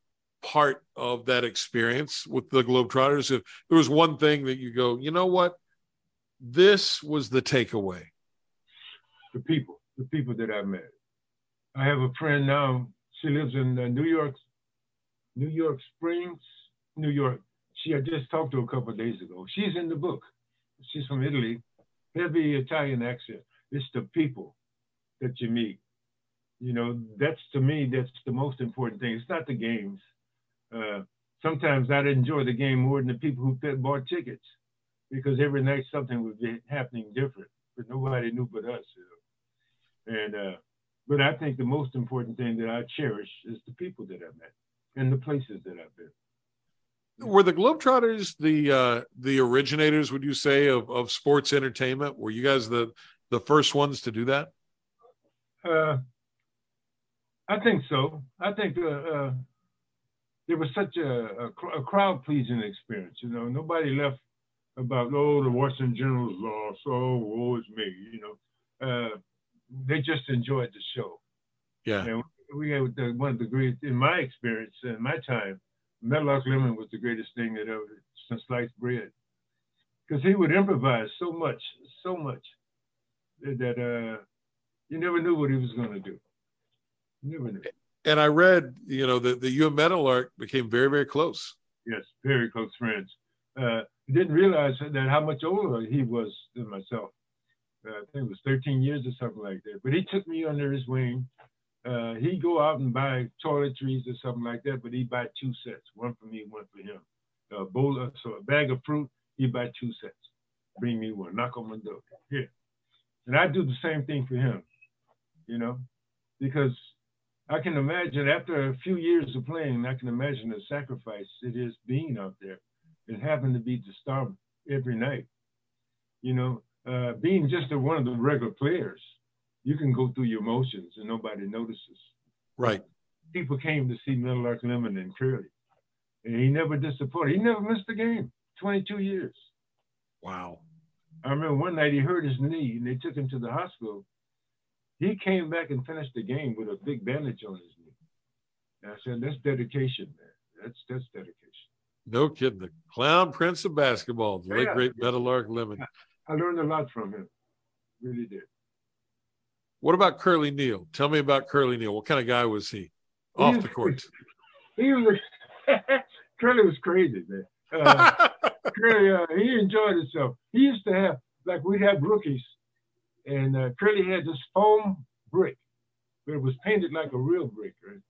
part of that experience with the Globetrotters? If there was one thing that you go, you know what, this was the takeaway. The people, the people that I met. I have a friend now. She lives in uh, New York, New York Springs, New York. She I just talked to a couple of days ago. She's in the book. She's from Italy, heavy Italian accent. It's the people that you meet. You know, that's to me, that's the most important thing. It's not the games. Uh, sometimes I'd enjoy the game more than the people who bought tickets because every night something would be happening different, but nobody knew but us. You know? And uh, but I think the most important thing that I cherish is the people that I met and the places that I've been. Were the Globetrotters the uh, the originators, would you say, of, of sports entertainment? Were you guys the the first ones to do that? Uh, I think so. I think uh, uh, it was such a, a, a crowd pleasing experience. You know, nobody left about oh the Washington Generals lost, oh woe is me. You know, uh, they just enjoyed the show. Yeah. And we had the, one of the great in my experience in my time. Meadowlark Lemon was the greatest thing that ever since sliced bread, because he would improvise so much, so much that uh, you never knew what he was going to do. never knew. And I read, you know, that the you and Meadowlark became very, very close. Yes, very close friends. Uh, didn't realize that how much older he was than myself. Uh, I think it was 13 years or something like that. But he took me under his wing. Uh, he'd go out and buy toiletries or something like that, but he'd buy two sets, one for me, one for him. A bowl, of, so a bag of fruit, he'd buy two sets. Bring me one, knock on my door. Here. And I do the same thing for him, you know, because I can imagine after a few years of playing, I can imagine the sacrifice it is being out there and having to be the star every night. You know, uh, being just a, one of the regular players, you can go through your motions and nobody notices. Right. People came to see Meadowlark Lemon and Curly, and he never disappointed. He never missed a game. 22 years. Wow. I remember one night he hurt his knee and they took him to the hospital. He came back and finished the game with a big bandage on his knee. And I said, that's dedication, man. That's that's dedication. No kidding. The clown prince of basketball, the late great Meadowlark Lemon. I learned a lot from him. Really did. What about Curly Neal? Tell me about Curly Neal. What kind of guy was he? Off the court. [LAUGHS] He was [LAUGHS] Curly was crazy, man. [LAUGHS] Uh, Curly, uh, he enjoyed himself. He used to have like we'd have rookies, and uh, Curly had this foam brick, but it was painted like a real brick, right?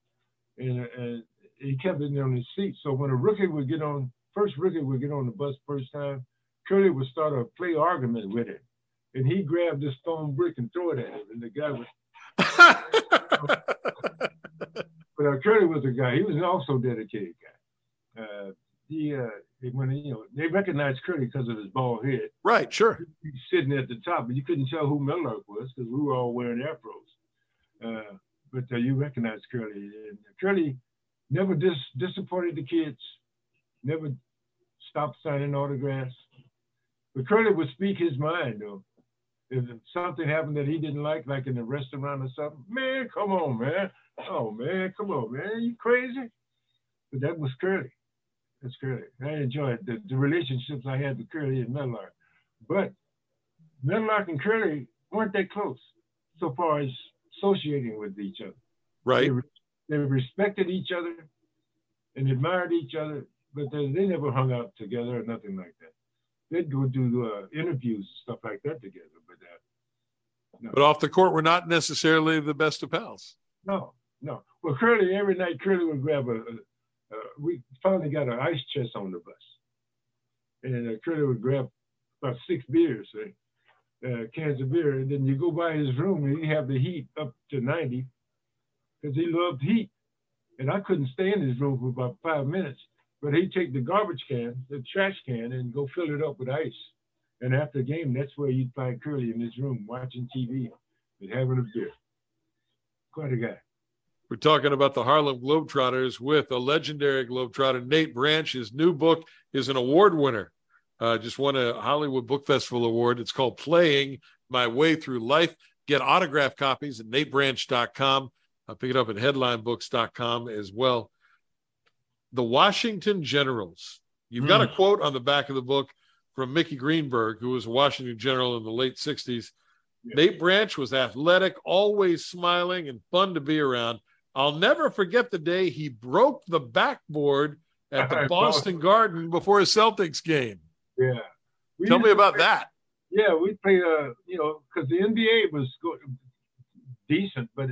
And, uh, and he kept it on his seat. So when a rookie would get on, first rookie would get on the bus first time, Curly would start a play argument with it. and he grabbed this foam brick and throw it at him, and the guy was. [LAUGHS] but uh, Curly was a guy. He was also dedicated guy. Uh, he uh, when you know they recognized Curly because of his bald head. Right, sure. He's sitting at the top, but you couldn't tell who Meadowlark was because we were all wearing afros. Uh, but uh, you recognized Curly, and Curly never dis- disappointed the kids, never stopped signing autographs. But Curly would speak his mind though. If something happened that he didn't like, like in the restaurant or something, man, come on, man. Oh man, come on, man. You crazy? But that was Curly. That's Curly. I enjoyed the, the relationships I had with Curly and Meadowlark. But Meadowlark and Curly weren't that close so far as associating with each other. Right. They, they respected each other and admired each other, but they, they never hung out together or nothing like that. They'd go do uh, interviews and stuff like that together. But uh, no. But off the court, we're not necessarily the best of pals. No, no. Well, Curly, every night Curly would grab a. a, a we finally got an ice chest on the bus, and uh, Curly would grab about six beers, uh, uh, cans of beer, and then you go by his room and he'd have the heat up to ninety, because he loved heat, and I couldn't stay in his room for about five minutes. But he'd take the garbage can, the trash can, and go fill it up with ice. And after the game, that's where you'd find Curly in his room watching TV and having a beer. Quite a guy. We're talking about the Harlem Globetrotters with a legendary Globetrotter, Nate Branch. His new book is an award winner. Uh, just won a Hollywood Book Festival award. It's called Playing My Way Through Life. Get autograph copies at natebranch.com. I'll pick it up at headlinebooks.com as well. The Washington Generals. You've got a quote on the back of the book from Mickey Greenberg, who was a Washington General in the late 60s. Yeah. Nate Branch was athletic, always smiling, and fun to be around. I'll never forget the day he broke the backboard at [LAUGHS] the Boston Garden before a Celtics game. Yeah. We Tell me about play- that. Yeah, we played, uh, you know, because the NBA was go- decent, but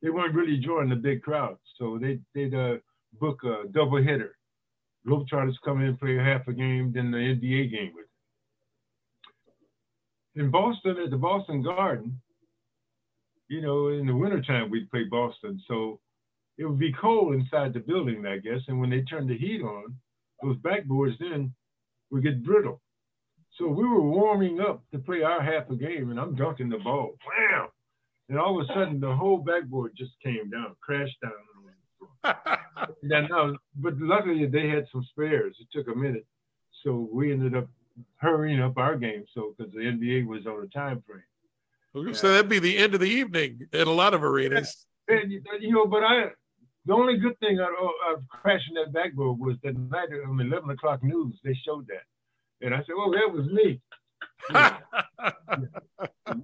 they weren't really drawing the big crowds. So they, they'd uh, book a double hitter. Globetrotters come in, play half a game, then the NBA game with it. In Boston, at the Boston Garden, you know, in the wintertime, we'd play Boston. So it would be cold inside the building, I guess. And when they turned the heat on, those backboards then would get brittle. So we were warming up to play our half a game, and I'm dunking the ball. Wham! And all of a sudden, the whole backboard just came down, crashed down. Then, [LAUGHS] no, uh, but luckily they had some spares. It took a minute, so we ended up hurrying up our game. So because the NBA was on a time frame. So that'd be the end of the evening in a lot of arenas. And you know, but I, the only good thing out of crashing that backboard was that night on the 11 o'clock news they showed that, and I said, "Oh, that was me." [LAUGHS]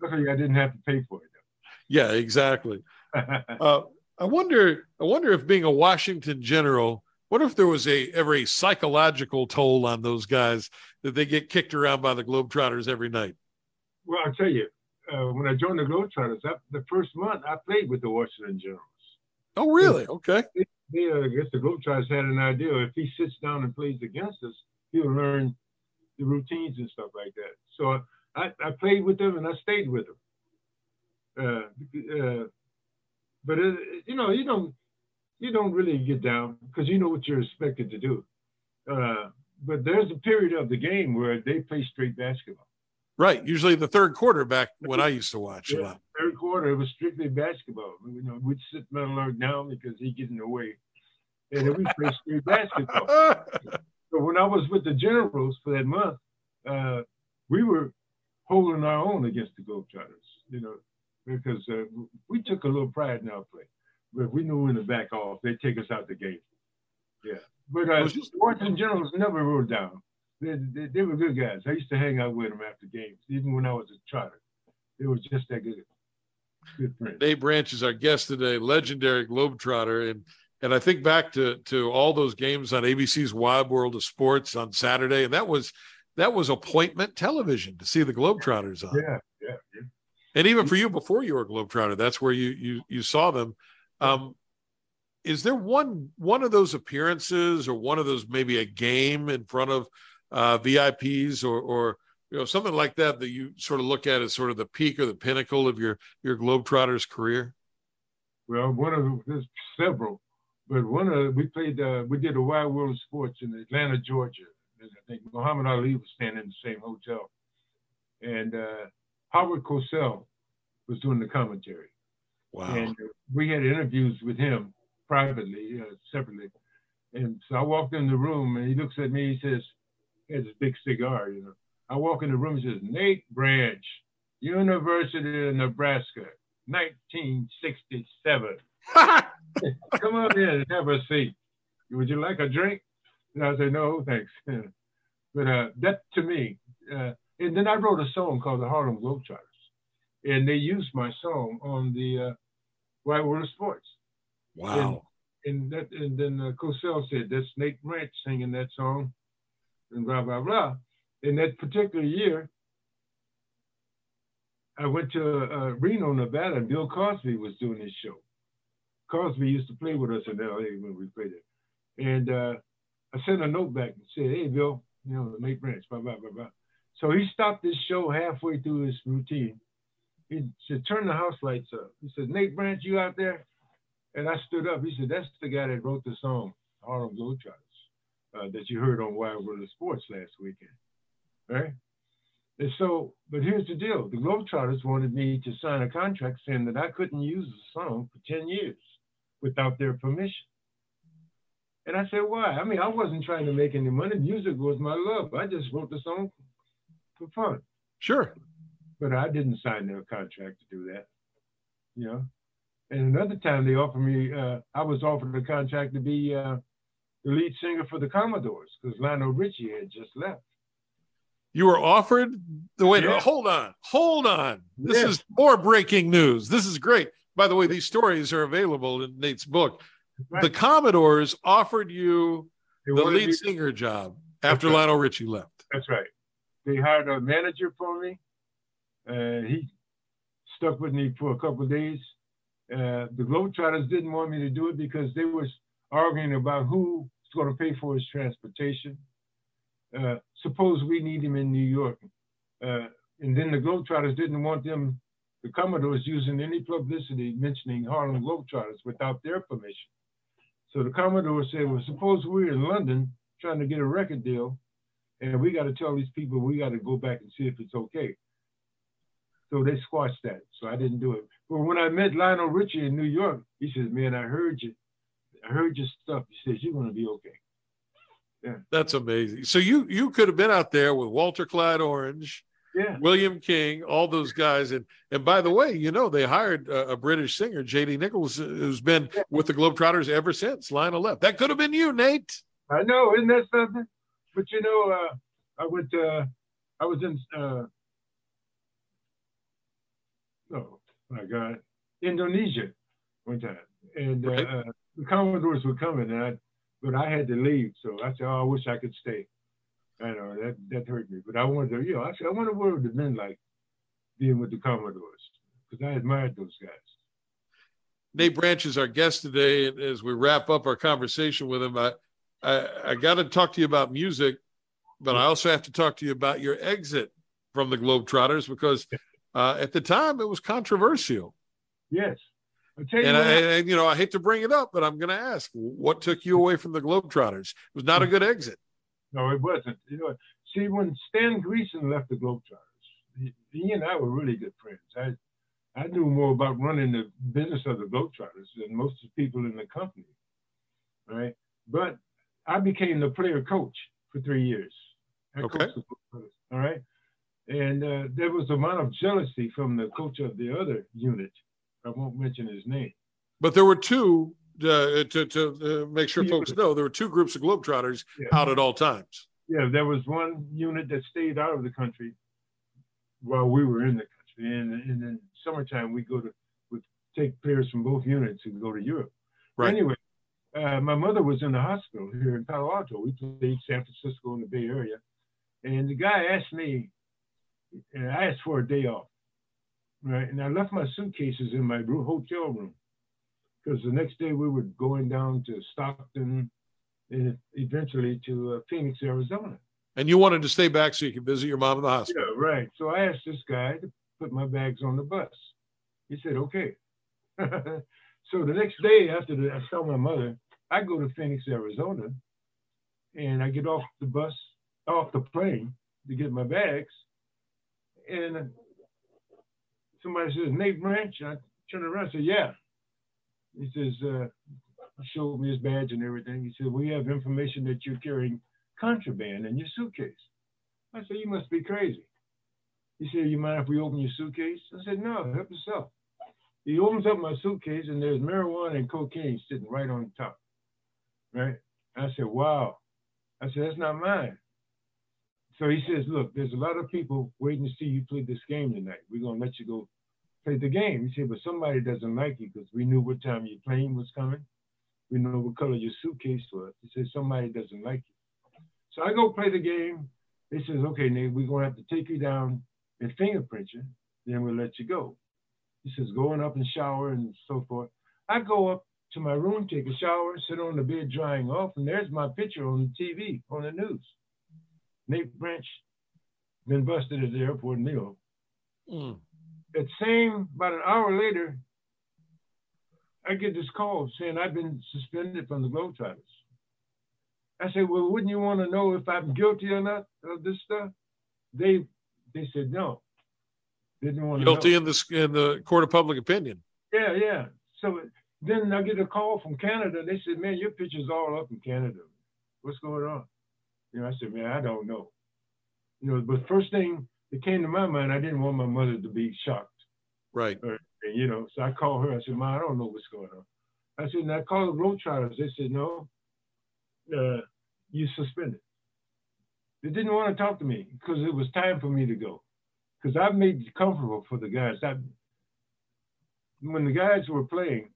Luckily, I didn't have to pay for it. yeah, exactly. [LAUGHS] Uh, I wonder. I wonder if being a Washington general, what if there was a ever a psychological toll on those guys that they get kicked around by the Globetrotters every night? well, I'll tell you, uh, when I joined the Globetrotters, I, the first month I played with the Washington Generals. Oh, really? Okay. They, uh, I guess the Globetrotters had an idea if he sits down and plays against us, he'll learn the routines and stuff like that. So I, I played with them and I stayed with them. Uh, uh, but it, you know, you don't you don't really get down because you know what you're expected to do. Uh, but there's a period of the game where they play straight basketball. Right. Usually the third quarter back when I used to watch a Yeah, lot. third quarter, it was strictly basketball. You know, we'd sit Meadowlark down because he getting away, and then we play straight [LAUGHS] basketball. So when I was with the Generals for that month, uh, we were holding our own against the Globetrotters. You know, because uh, we took a little pride in our play, but we knew when to back off. they'd take us out the game. Yeah, but uh, Washington Generals never wrote down. They, they, they were good guys. I used to hang out with them after games, even when I was a trotter. They were just that good. Good friends. Nate Branch is our guest today, legendary Globetrotter. And and I think back to to all those games on ABC's Wide World of Sports on Saturday, and that was that was appointment television to see the Globetrotters on. yeah, yeah, yeah. And even for you before you were a Globetrotter, that's where you you you saw them. Um, is there one one of those appearances or one of those maybe a game in front of uh, VIPs or or you know something like that that you sort of look at as sort of the peak or the pinnacle of your your Globetrotters career? Well, one of the, there's several, but one of we played. Uh, we did a wide World of Sports in Atlanta, Georgia. And I think Muhammad Ali was staying in the same hotel, and uh, Howard Cosell was doing the commentary. Wow. And we had interviews with him privately, uh, separately. And so I walked in the room, and he looks at me. He says, he has this big cigar, you know. I walk in the room. He says, Nate Branch, University of Nebraska, 1967. [LAUGHS] Come on in and have a seat. Would you like a drink? And I said, no, thanks. [LAUGHS] but uh, that to me, uh, and then I wrote a song called the Harlem Globetrotters, and they used my song on the uh, Wide World of Sports. wow. And that, and then uh, Cosell said, that's Nate Branch singing that song, and blah blah blah. In that particular year, I went to uh, Reno, Nevada, and Bill Cosby was doing his show. Cosby used to play with us in LA when we played it. And uh, I sent a note back and said, hey, Bill, you know, Nate Branch, blah, blah, blah, blah. So he stopped this show halfway through his routine. He said, turn the house lights up. He said, Nate Branch, you out there? And I stood up. He said, that's the guy that wrote the song, Harlem Globetrotters, uh, that you heard on Wide World of Sports last weekend, right? And so, but here's the deal. The Globetrotters wanted me to sign a contract saying that I couldn't use the song for 10 years without their permission. And I said, why? I mean, I wasn't trying to make any money. Music was my love. I just wrote the song for fun. Sure. But I didn't sign their contract to do that. You know? And another time they offered me, uh, I was offered a contract to be uh, the lead singer for the Commodores because Lionel Richie had just left. You were offered the wait. Yeah. Hold on, hold on. This yeah. is more breaking news. This is great. By the way, these stories are available in Nate's book. Right. The Commodores offered you the lead singer job after right. Lionel Richie left. That's right. They hired a manager for me. Uh, he stuck with me for a couple of days. Uh, the Globetrotters didn't want me to do it because they was arguing about going to pay for his transportation. Uh, suppose we need him in New York. Uh, and then the Globetrotters didn't want them, the Commodores, using any publicity mentioning Harlem Globetrotters without their permission. So the Commodore said, well, suppose we're in London trying to get a record deal, and we got to tell these people we got to go back and see if it's okay. So they squashed that. So I didn't do it. But when I met Lionel Richie in New York, he says, man, I heard you. I heard your stuff. He says, you're going to be okay. Yeah. That's amazing. So you you could have been out there with Walter Clyde Orange, yeah. William King, all those guys. And and by the way, you know they hired a, a British singer, J.D. Nicholas, who's been yeah. with the Globetrotters ever since Lionel left. That could have been you, Nate. I know, isn't that something? But you know, uh, I went. Uh, I was in. Uh, oh my God, Indonesia one time, and uh, right. The Commodores were coming, and I but I had to leave. So I said, oh, I wish I could stay. I know that that hurt me, but I wanted to, you know, I said, I wonder what it would have been like being with the Commodores because I admired those guys. Nate Branch is our guest today, and as we wrap up our conversation with him, I I, I got to talk to you about music, but I also have to talk to you about your exit from the Globetrotters because uh, at the time it was controversial. Yes. And I, you know, I hate to bring it up, but I'm going to ask, what took you away from the Globetrotters? It was not a good exit. No, it wasn't. You know, see, when Stan Greason left the Globetrotters, he, he and I were really good friends. I, I knew more about running the business of the Globetrotters than most of the people in the company, right? But I became the player coach for three years. I okay. all right. And uh, there was a amount of jealousy from the coach of the other unit I won't mention his name. But there were two uh, to to uh, make sure folks know there were two groups of globetrotters yeah. out at all times. Yeah, there was one unit that stayed out of the country while we were in the country, and, and in summertime we go to would take players from both units and go to Europe. Right. Anyway, uh, my mother was in the hospital here in Palo Alto. We played San Francisco in the Bay Area, and the guy asked me, and I asked for a day off right? And I left my suitcases in my hotel room because the next day we were going down to Stockton and eventually to uh, Phoenix, Arizona. And you wanted to stay back so you could visit your mom in the hospital. Yeah, right. So I asked this guy to put my bags on the bus. He said, okay. [LAUGHS] so the next day after the, I saw my mother, I go to Phoenix, Arizona, and I get off the bus, off the plane to get my bags. And somebody says, Nate Branch. I turn around and say, yeah. He says, uh, showed me his badge and everything. He said, we have information that you're carrying contraband in your suitcase. I said, you must be crazy. He said, you mind if we open your suitcase? I said, no, help yourself. He opens up my suitcase and there's marijuana and cocaine sitting right on top. Right? I said, wow. I said, that's not mine. So he says, look, there's a lot of people waiting to see you play this game tonight. We're going to let you go play the game. He said, but somebody doesn't like you because we knew what time your plane was coming. We know what color your suitcase was. He said, somebody doesn't like you. So I go play the game. He says, okay, Nate, we're going to have to take you down and fingerprint you. then we'll let you go. He says, going up and shower and so forth. I go up to my room, take a shower, sit on the bed drying off, and there's my picture on the TV, on the news. Nate Branch been busted at the airport meal. Mm. That same, about an hour later, I get this call saying I've been suspended from the Globetrotters. I said, well, wouldn't you want to know if I'm guilty or not of this stuff? They they said no. Didn't want to guilty know. in the in the court of public opinion. Yeah, yeah. So then I get a call from Canada. They said, man, your picture's all up in Canada. What's going on? You know, I said, man, I don't know. You know, but first thing that came to my mind, I didn't want my mother to be shocked. Right. Or, you know, so I called her. I said, Ma, I don't know what's going on. I said, and I called the Globetrotters. They said, no, uh, you suspended. They didn't want to talk to me because it was time for me to go. Because I've made it comfortable for the guys. I, when the guys were playing,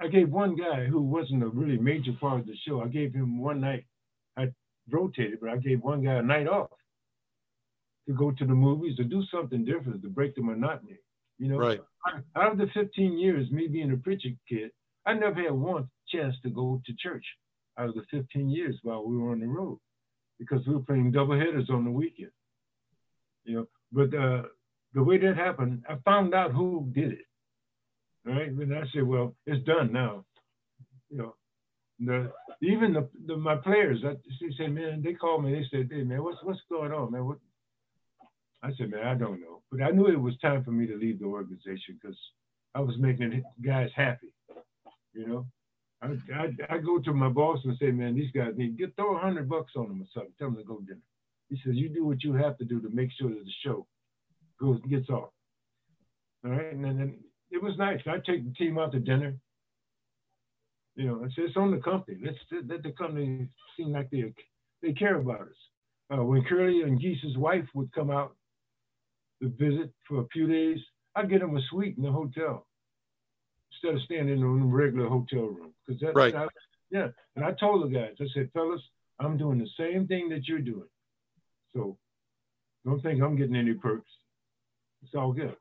I gave one guy who wasn't a really major part of the show, I gave him one night. I rotated, but I gave one guy a night off to go to the movies or do something different to break the monotony. You know, right. out of the 15 years, me being a preacher kid, I never had one chance to go to church out of the 15 years while we were on the road because we were playing double headers on the weekend. You know, but uh, the way that happened, I found out who did it. Right? And I said, well, it's done now. You know, the even the, the my players, I, they said, man, they called me. They said, hey man, what's what's going on, man? What? I said, man, I don't know, but I knew it was time for me to leave the organization because I was making guys happy. You know, I, I, I go to my boss and say, man, these guys need get throw a hundred bucks on them or something. Tell them to go dinner. He says, you do what you have to do to make sure that the show goes gets off. All right, and then it was nice. I take the team out to dinner. You know, it's, it's on the company. Let's let the company seem like they they care about us. Uh, when Curly and Geese's wife would come out to visit for a few days, I'd get them a suite in the hotel instead of staying in a regular hotel room. Because that's right. I, yeah. And I told the guys, I said, fellas, I'm doing the same thing that you're doing. So don't think I'm getting any perks. It's all good.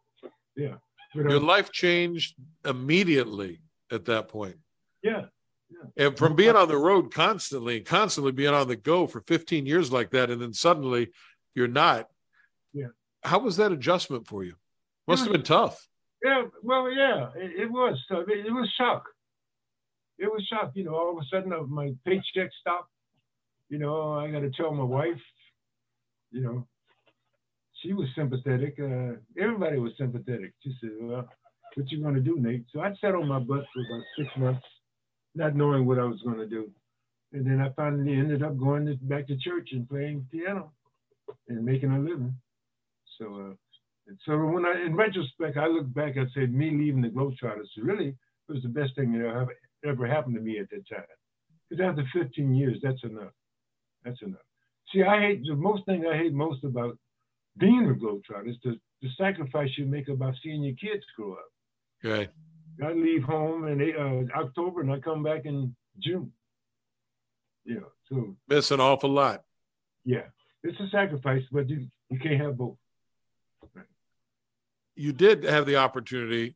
Yeah. But, Your uh, life changed immediately at that point. Yeah. Yeah. And from being on the road constantly and constantly being on the go for 15 years like that, and then suddenly you're not. Yeah. How was that adjustment for you? Must have been tough. Yeah, well, yeah, it, it was. So it, it, was shock. It was shock. You know, all of a sudden uh, my paycheck stopped. You know, I got to tell my wife. You know, she was sympathetic. Uh, everybody was sympathetic. She said, "Well, what you going to do, Nate?" So I sat on my butt for about six months, not knowing what I was going to do. And then I finally ended up going to, back to church and playing piano and making a living. So. Uh, so when I, in retrospect, I look back and said, me leaving the Globetrotters really was the best thing that ever, ever happened to me at that time. Because after 15 years, that's enough. That's enough. See, I hate the most thing I hate most about being a Globetrotter is the, the sacrifice you make about seeing your kids grow up. Okay. I leave home in uh, October and I come back in June. Yeah, so miss an awful lot. Yeah, it's a sacrifice, but you, you can't have both you did have the opportunity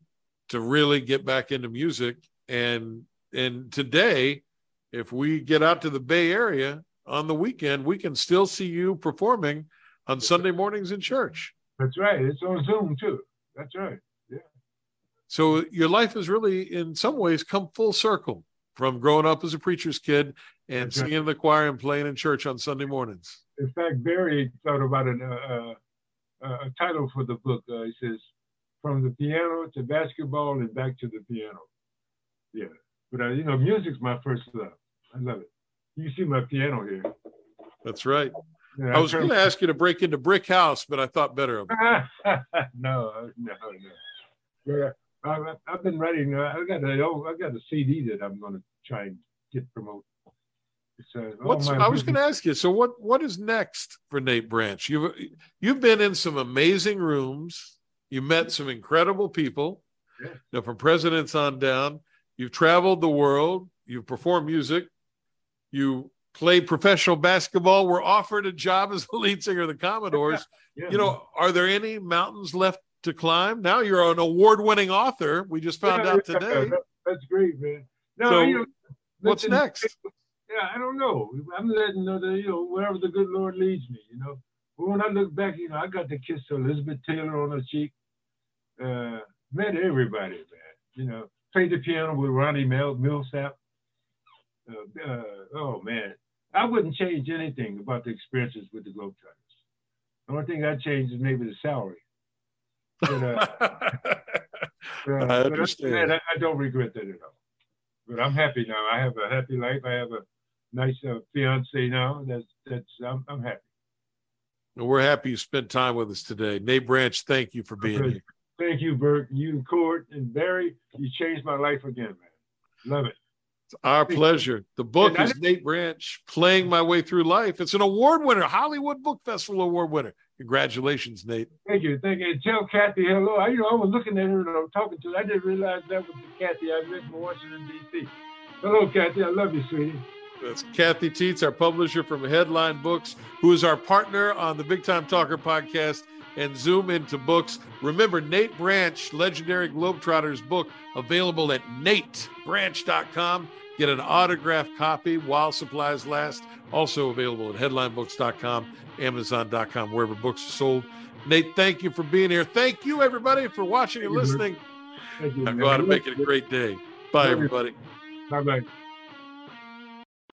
to really get back into music. And and today if we get out to the bay area on the weekend we can still see you performing on sunday mornings in church. That's right. It's on zoom too. That's right. Yeah. So your life has really in some ways come full circle from growing up as a preacher's kid and that's singing right. in the choir and playing in church on sunday mornings. In fact barry thought about it uh, uh, a title for the book. Uh, he says from the piano to basketball and back to the piano. Yeah, but uh, you know, music's my first love. I love it. You see my piano here. That's right. Yeah, I was going to ask you to break into Brick House, but I thought better of it. [LAUGHS] no, no, no. Yeah, I, have been writing. Uh, I got a, oh, I got a CD that I'm going to try and get promoted. Uh, What's, I was going to ask you. So, what what is next for Nate Branch? You've you've been in some amazing rooms you met some incredible people, yeah. you know, from presidents on down. You've traveled the world. You've performed music. You played professional basketball. Were offered a job as the lead singer of the Commodores. [LAUGHS] Yeah. You know, are there any mountains left to climb. Now you're an award-winning author. We just found Yeah, out today. that's great, man. No, So, you know, What's listen, next? Yeah, I don't know. I'm letting uh, know that you know wherever the good Lord leads me. You know, but when I look back, you know, I got to kiss Elizabeth Taylor on her cheek. Uh, met everybody, man. You know, played the piano with Ronnie Mel- Milsap. Uh, uh, oh man, I wouldn't change anything about the experiences with the Globetrotters. The only thing I'd change is maybe the salary. But, uh, [LAUGHS] uh, I but other than understand. I, I don't regret that at all. But I'm happy now. I have a happy life. I have a nice uh, fiance now. That's that's I'm, I'm happy. And We're happy you spent time with us today. Nate Branch, thank you for being Okay. here. Thank you, Burke. You, and Court, and Barry. You changed my life again, man. Love it. It's our pleasure. The book And is Nate Branch, Playing My Way Through Life. It's an award winner, Hollywood Book Festival award winner. Congratulations, Nate. Thank you. Thank you. And tell Kathy hello. I, you know, I was looking at her and I was talking to her. I didn't realize that was the Kathy I met in Washington, D.C. Hello, Kathy. I love you, sweetie. That's Kathy Teets, our publisher from Headline Books, who is our partner on the Big Time Talker podcast and Zoom into Books. Remember, Nate Branch, Legendary Globetrotters book, available at natebranch.com. Get an autographed copy while supplies last. Also available at headlinebooks.com, amazon.com, wherever books are sold. Nate, thank you for being here. Thank you, everybody, for watching and listening. Thank you. Now go out and make it a great day. Bye, everybody. Bye bye.